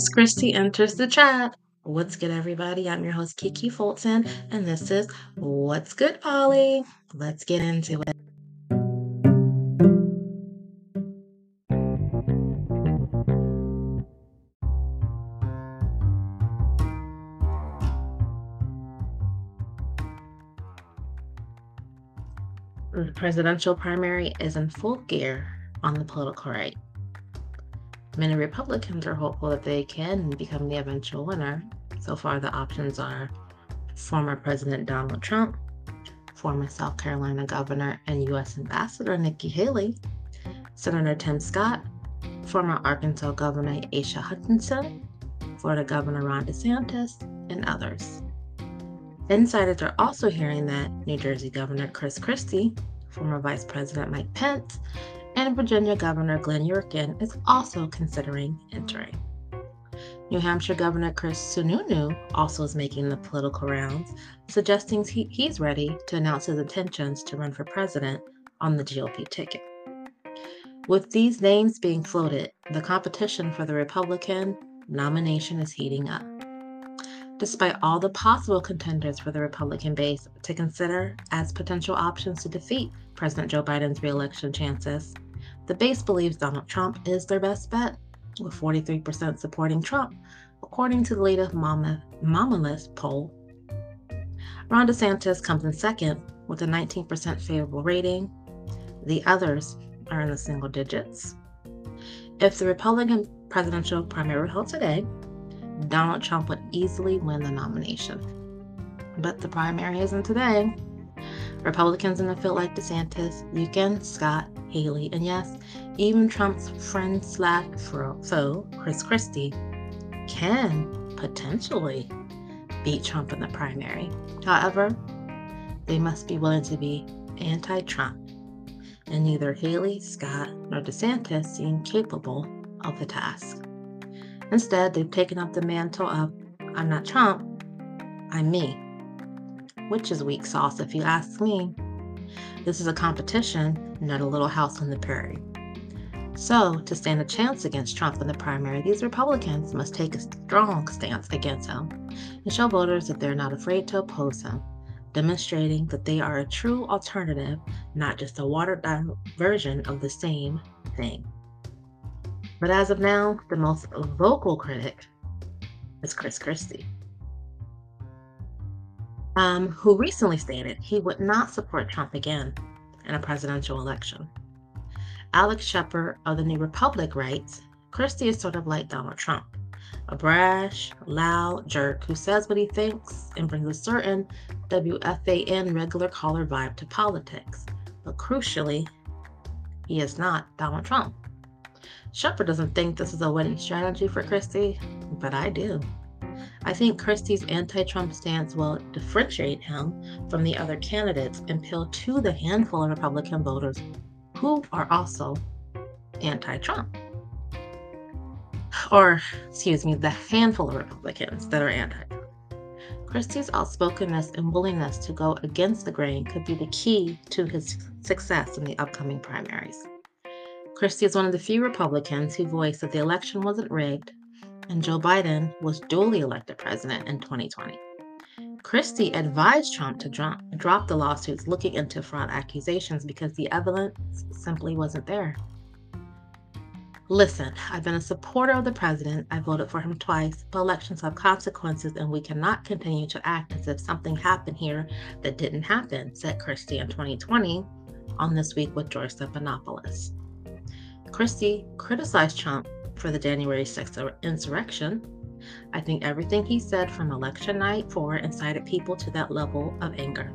Chris Christie enters the chat. What's good, everybody? I'm your host, Kiki Fulton, and this is What's Good, Polly. Let's get into it. The presidential primary is in full gear on the political right. Many Republicans are hopeful that they can become the eventual winner. So far, the options are former President Donald Trump, former South Carolina Governor and U.S. Ambassador Nikki Haley, Senator Tim Scott, former Arkansas Governor Asa Hutchinson, Florida Governor Ron DeSantis, and others. Insiders are also hearing that New Jersey Governor Chris Christie, former Vice President Mike Pence, and Virginia Governor Glenn Youngkin is also considering entering. New Hampshire Governor Chris Sununu also is making the political rounds, suggesting he, he's ready to announce his intentions to run for president on the GOP ticket. With these names being floated, the competition for the Republican nomination is heating up. Despite all the possible contenders for the Republican base to consider as potential options to defeat President Joe Biden's reelection chances, the base believes Donald Trump is their best bet, with 43% supporting Trump, according to the latest Mama, Mama List poll. Ron DeSantis comes in second with a 19% favorable rating. The others are in the single digits. If the Republican presidential primary were held today, Donald Trump would easily win the nomination. But the primary isn't today. Republicans in the field like DeSantis, Youngkin, Scott, Haley, and yes, even Trump's friend slash foe, Chris Christie, can potentially beat Trump in the primary. However, they must be willing to be anti Trump, and neither Haley, Scott, nor DeSantis seem capable of the task. Instead, they've taken up the mantle of I'm not Trump, I'm me, which is weak sauce if you ask me. This is a competition, not a little house on the prairie. So, to stand a chance against Trump in the primary, these Republicans must take a strong stance against him and show voters that they're not afraid to oppose him, demonstrating that they are a true alternative, not just a watered down version of the same thing. But as of now, the most vocal critic is Chris Christie um, who recently stated he would not support Trump again in a presidential election. Alex Shepard of the New Republic writes Christie is sort of like Donald Trump, a brash, loud jerk who says what he thinks and brings a certain WFAN regular caller vibe to politics. But crucially, he is not Donald Trump. Shepard doesn't think this is a winning strategy for Christie, but I do. I think Christie's anti Trump stance will differentiate him from the other candidates and appeal to the handful of Republican voters who are also anti Trump. Or, excuse me, the handful of Republicans that are anti Trump. Christie's outspokenness and willingness to go against the grain could be the key to his success in the upcoming primaries. Christie is one of the few Republicans who voiced that the election wasn't rigged and Joe Biden was duly elected president in 2020. Christie advised Trump to drop, drop the lawsuits looking into fraud accusations because the evidence simply wasn't there. Listen, I've been a supporter of the president. I voted for him twice, but elections have consequences, and we cannot continue to act as if something happened here that didn't happen, said Christie in 2020 on This Week with George Stephanopoulos. Christie criticized Trump for the January 6th insurrection. I think everything he said from election night forward incited people to that level of anger.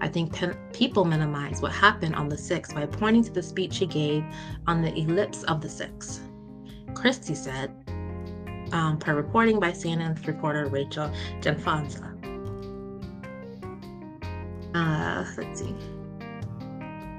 I think pen- people minimize what happened on the 6th by pointing to the speech he gave on the ellipse of the 6th. Christie said, um, per reporting by CNN's reporter Rachel Genfanza. Uh, let's see.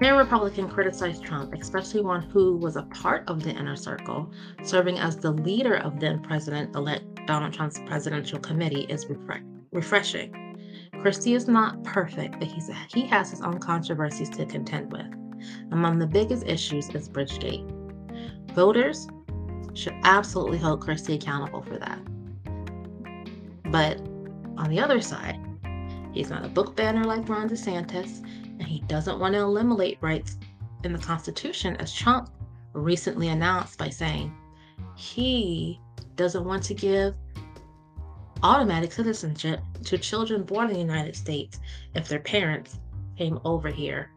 Many Republicans criticized Trump, especially one who was a part of the inner circle, serving as the leader of then President elect Donald Trump's presidential committee, is refre- refreshing. Christie is not perfect, but he's, he has his own controversies to contend with. Among the biggest issues is Bridgegate. Voters should absolutely hold Christie accountable for that. But on the other side, he's not a book banner like Ron DeSantis, and he doesn't want to eliminate rights in the Constitution, as Trump recently announced by saying he doesn't want to give automatic citizenship to children born in the United States if their parents came over here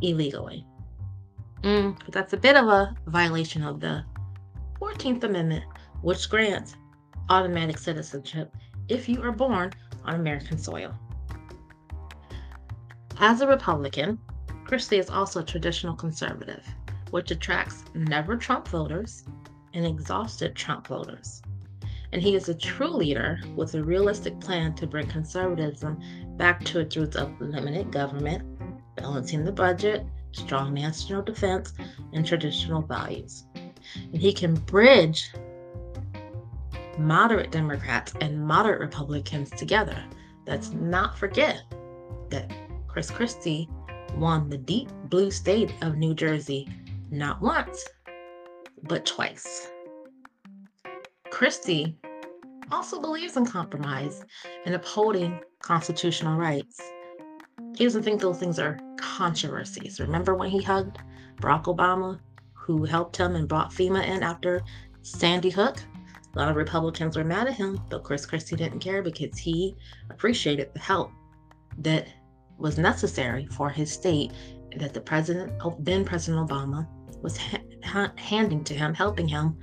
illegally. Mm, that's a bit of a violation of the 14th Amendment, which grants automatic citizenship if you are born on American soil. As a Republican, Christie is also a traditional conservative, which attracts never Trump voters and exhausted Trump voters. And he is a true leader with a realistic plan to bring conservatism back to its roots of limited government, balancing the budget, strong national defense, and traditional values. And he can bridge moderate Democrats and moderate Republicans together. Let's not forget that Chris Christie won the deep blue state of New Jersey not once, but twice. Christie also believes in compromise and upholding constitutional rights. He doesn't think those things are controversies. Remember when he hugged Barack Obama, who helped him and brought FEMA in after Sandy Hook? A lot of Republicans were mad at him, but Chris Christie didn't care because he appreciated the help that was necessary for his state that the president, oh, then President Obama, was ha- handing to him, helping him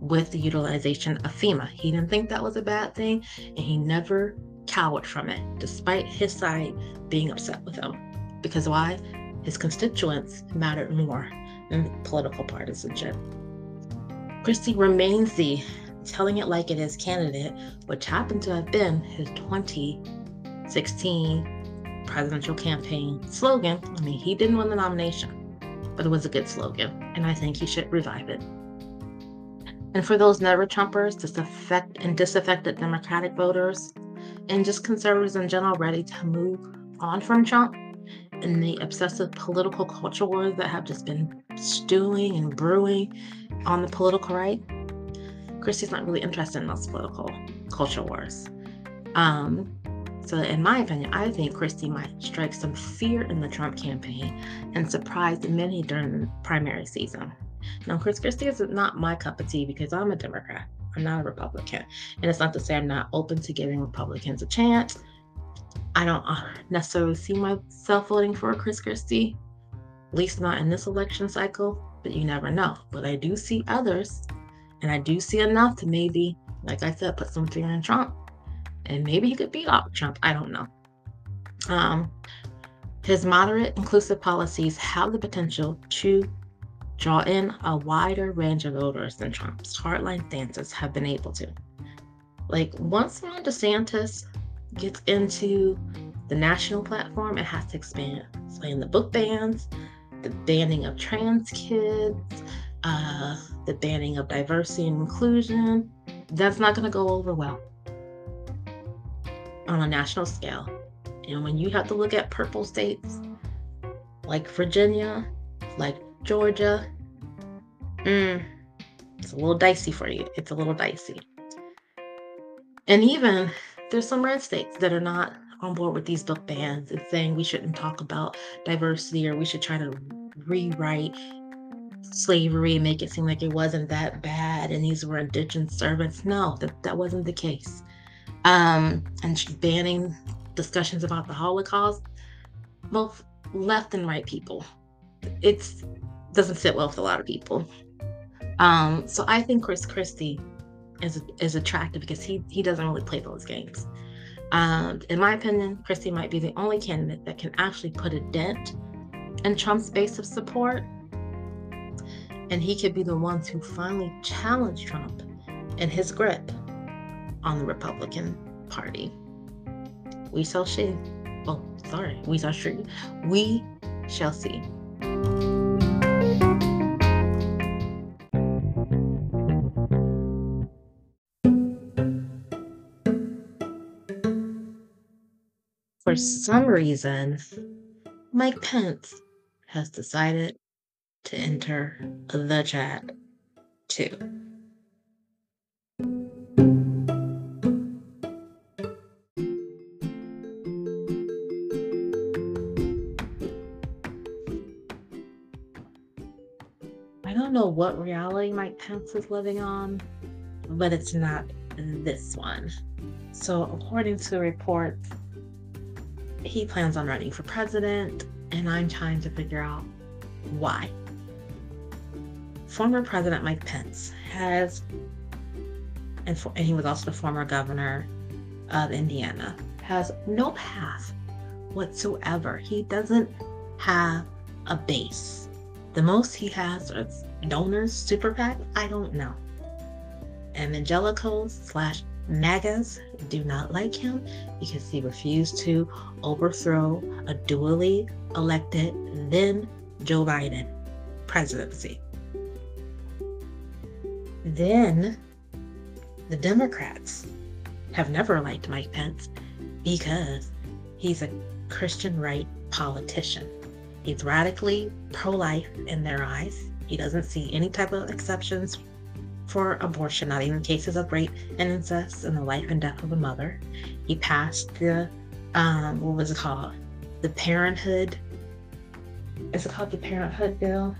with the utilization of FEMA. He didn't think that was a bad thing, and he never cowered from it, despite his side being upset with him. Because why? His constituents mattered more than political partisanship. Christie remains the telling it like it is candidate, which happened to have been his 2016 presidential campaign slogan. I mean, he didn't win the nomination, but it was a good slogan, and I think he should revive it. And for those never Trumpers, disaffect and disaffected Democratic voters, and just conservatives in general ready to move on from Trump and the obsessive political culture wars that have just been stewing and brewing on the political right, Christie's not really interested in those political culture wars. Um, so, in my opinion, I think Christie might strike some fear in the Trump campaign and surprise many during the primary season. Now, Chris Christie is not my cup of tea because I'm a Democrat. I'm not a Republican. And it's not to say I'm not open to giving Republicans a chance. I don't uh, necessarily see myself voting for Chris Christie, at least not in this election cycle, but you never know. But I do see others and I do see enough to maybe, like I said, put some fear in Trump. And maybe he could beat off Trump. I don't know. Um, his moderate, inclusive policies have the potential to draw in a wider range of voters than Trump's hardline stances have been able to. Like, once Ron DeSantis gets into the national platform, it has to expand. Explain the book bans, the banning of trans kids, uh, the banning of diversity and inclusion, that's not going to go over well on a national scale. And when you have to look at purple states like Virginia, like Georgia, mm, it's a little dicey for you. It's a little dicey. And even there's some red states that are not on board with these book bans and saying we shouldn't talk about diversity or we should try to rewrite slavery, and make it seem like it wasn't that bad and these were indentured servants. No, that, that wasn't the case. Um, and banning discussions about the Holocaust, both left and right people. It doesn't sit well with a lot of people. Um, so I think Chris Christie is is attractive because he he doesn't really play those games. Um, in my opinion, Christie might be the only candidate that can actually put a dent in Trump's base of support and he could be the ones who finally challenge Trump and his grip on the Republican Party. We shall see. Oh, sorry. We shall see. We shall see. For some reason, Mike Pence has decided to enter the chat too. Know what reality Mike Pence is living on, but it's not this one. So, according to reports, he plans on running for president, and I'm trying to figure out why. Former President Mike Pence has, and, for, and he was also the former governor of Indiana, has no path whatsoever. He doesn't have a base. The most he has is donors, super PAC, I don't know. Evangelicals slash MAGAs do not like him because he refused to overthrow a duly elected then Joe Biden presidency. Then the Democrats have never liked Mike Pence because he's a Christian right politician. He's radically pro life in their eyes. He doesn't see any type of exceptions for abortion, not even cases of rape and incest and the life and death of a mother. He passed the, um, what was it called? The Parenthood. Is it called the Parenthood Bill?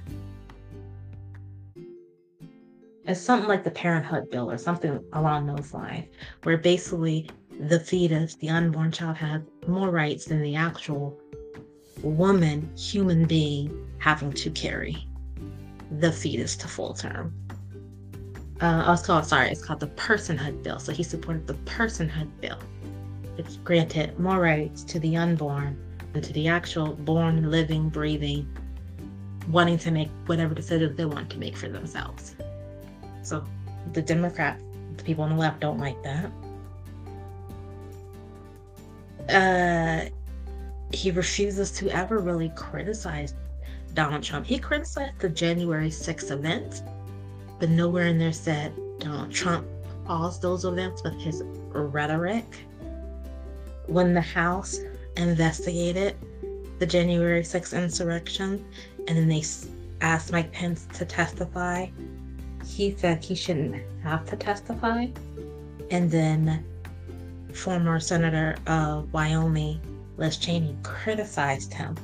It's something like the Parenthood Bill or something along those lines, where basically the fetus, the unborn child, has more rights than the actual woman, human being, having to carry the fetus to full term uh, it's called, sorry, it's called the Personhood Bill. So he supported the Personhood Bill, which granted more rights to the unborn and to the actual born, living, breathing, wanting to make whatever decisions they want to make for themselves. So the Democrats, the people on the left, don't like that. Uh, he refuses to ever really criticize Donald Trump. He criticized the January 6th events, but nowhere in there said Donald Trump caused those events with his rhetoric. When the House investigated the January 6th insurrection and then they asked Mike Pence to testify, he said he shouldn't have to testify. And then former Senator of Wyoming, Liz Cheney, criticized him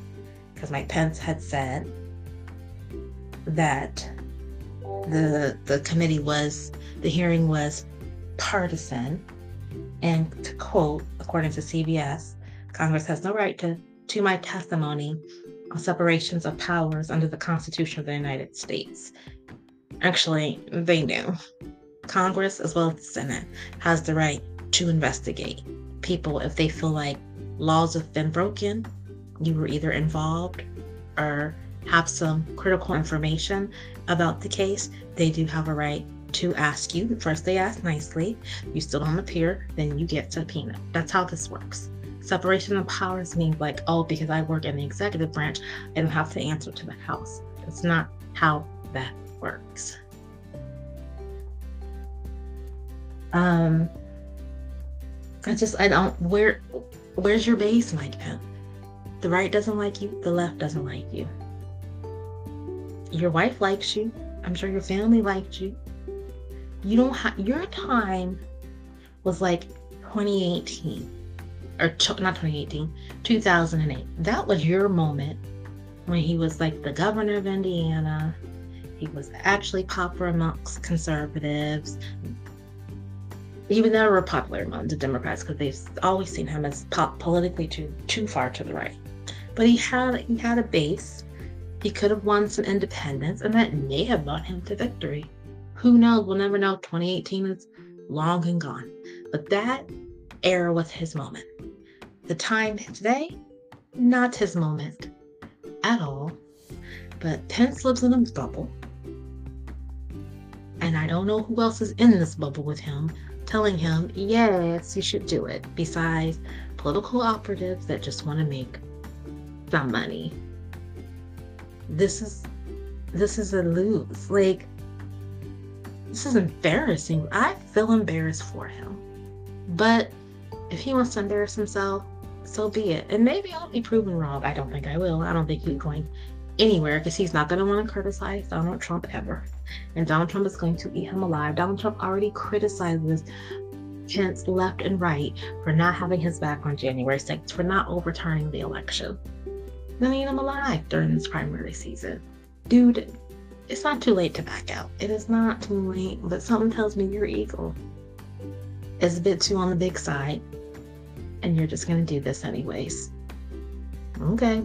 because Mike Pence had said that the the committee was the hearing was partisan. And to quote according to cbs congress has no right to to my testimony on separations of powers under the constitution of the united states. Actually they do congress as well as the senate has the right to investigate people if they feel like laws have been broken you were either involved or have some critical information about the case, they do have a right to ask you. First, they ask nicely. You still don't appear, then you get subpoena. That's how this works. Separation of powers means like, oh, because I work in the executive branch, I don't have to answer to the House. That's not how that works. Um, I just I don't where where's your base, Mike Pence? The right doesn't like you, the left doesn't like you your wife likes you. I'm sure your family liked you. You don't your time was like 2018 or t- not 2018, 2008. That was your moment when he was like the governor of Indiana. He was actually popular amongst conservatives. Even though were popular among the Democrats because they've always seen him as pop- politically too too far to the right. But he had he had a base he could have won some independence, and that may have brought him to victory. Who knows? We'll never know. 2018 is long and gone. But that era was his moment. The time today, not his moment at all. But Pence lives in a bubble. And I don't know who else is in this bubble with him, telling him, yes, you should do it, besides political operatives that just want to make some money this is this is a lose. Like this is embarrassing. I feel embarrassed for him. But if he wants to embarrass himself, so be it. And maybe I'll be proven wrong. I don't think I will. I don't think he's going anywhere because he's not going to want to criticize Donald Trump ever. And Donald Trump is going to eat him alive. Donald Trump already criticizes Pence left and right for not having his back on January 6th, for not overturning the election than eat him alive during this primary season. Dude, it's not too late to back out. It is not too late, but something tells me your ego is a bit too on the big side, and you're just to do this anyways. Okay.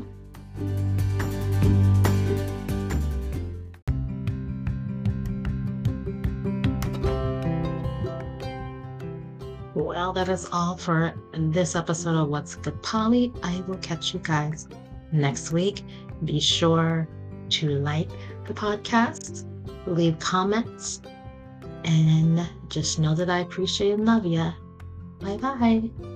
Well, that is all for this episode of What's Good Polly. I will catch you guys next week. Be sure to like the podcast, leave comments, and just know that I appreciate and love you. Bye bye.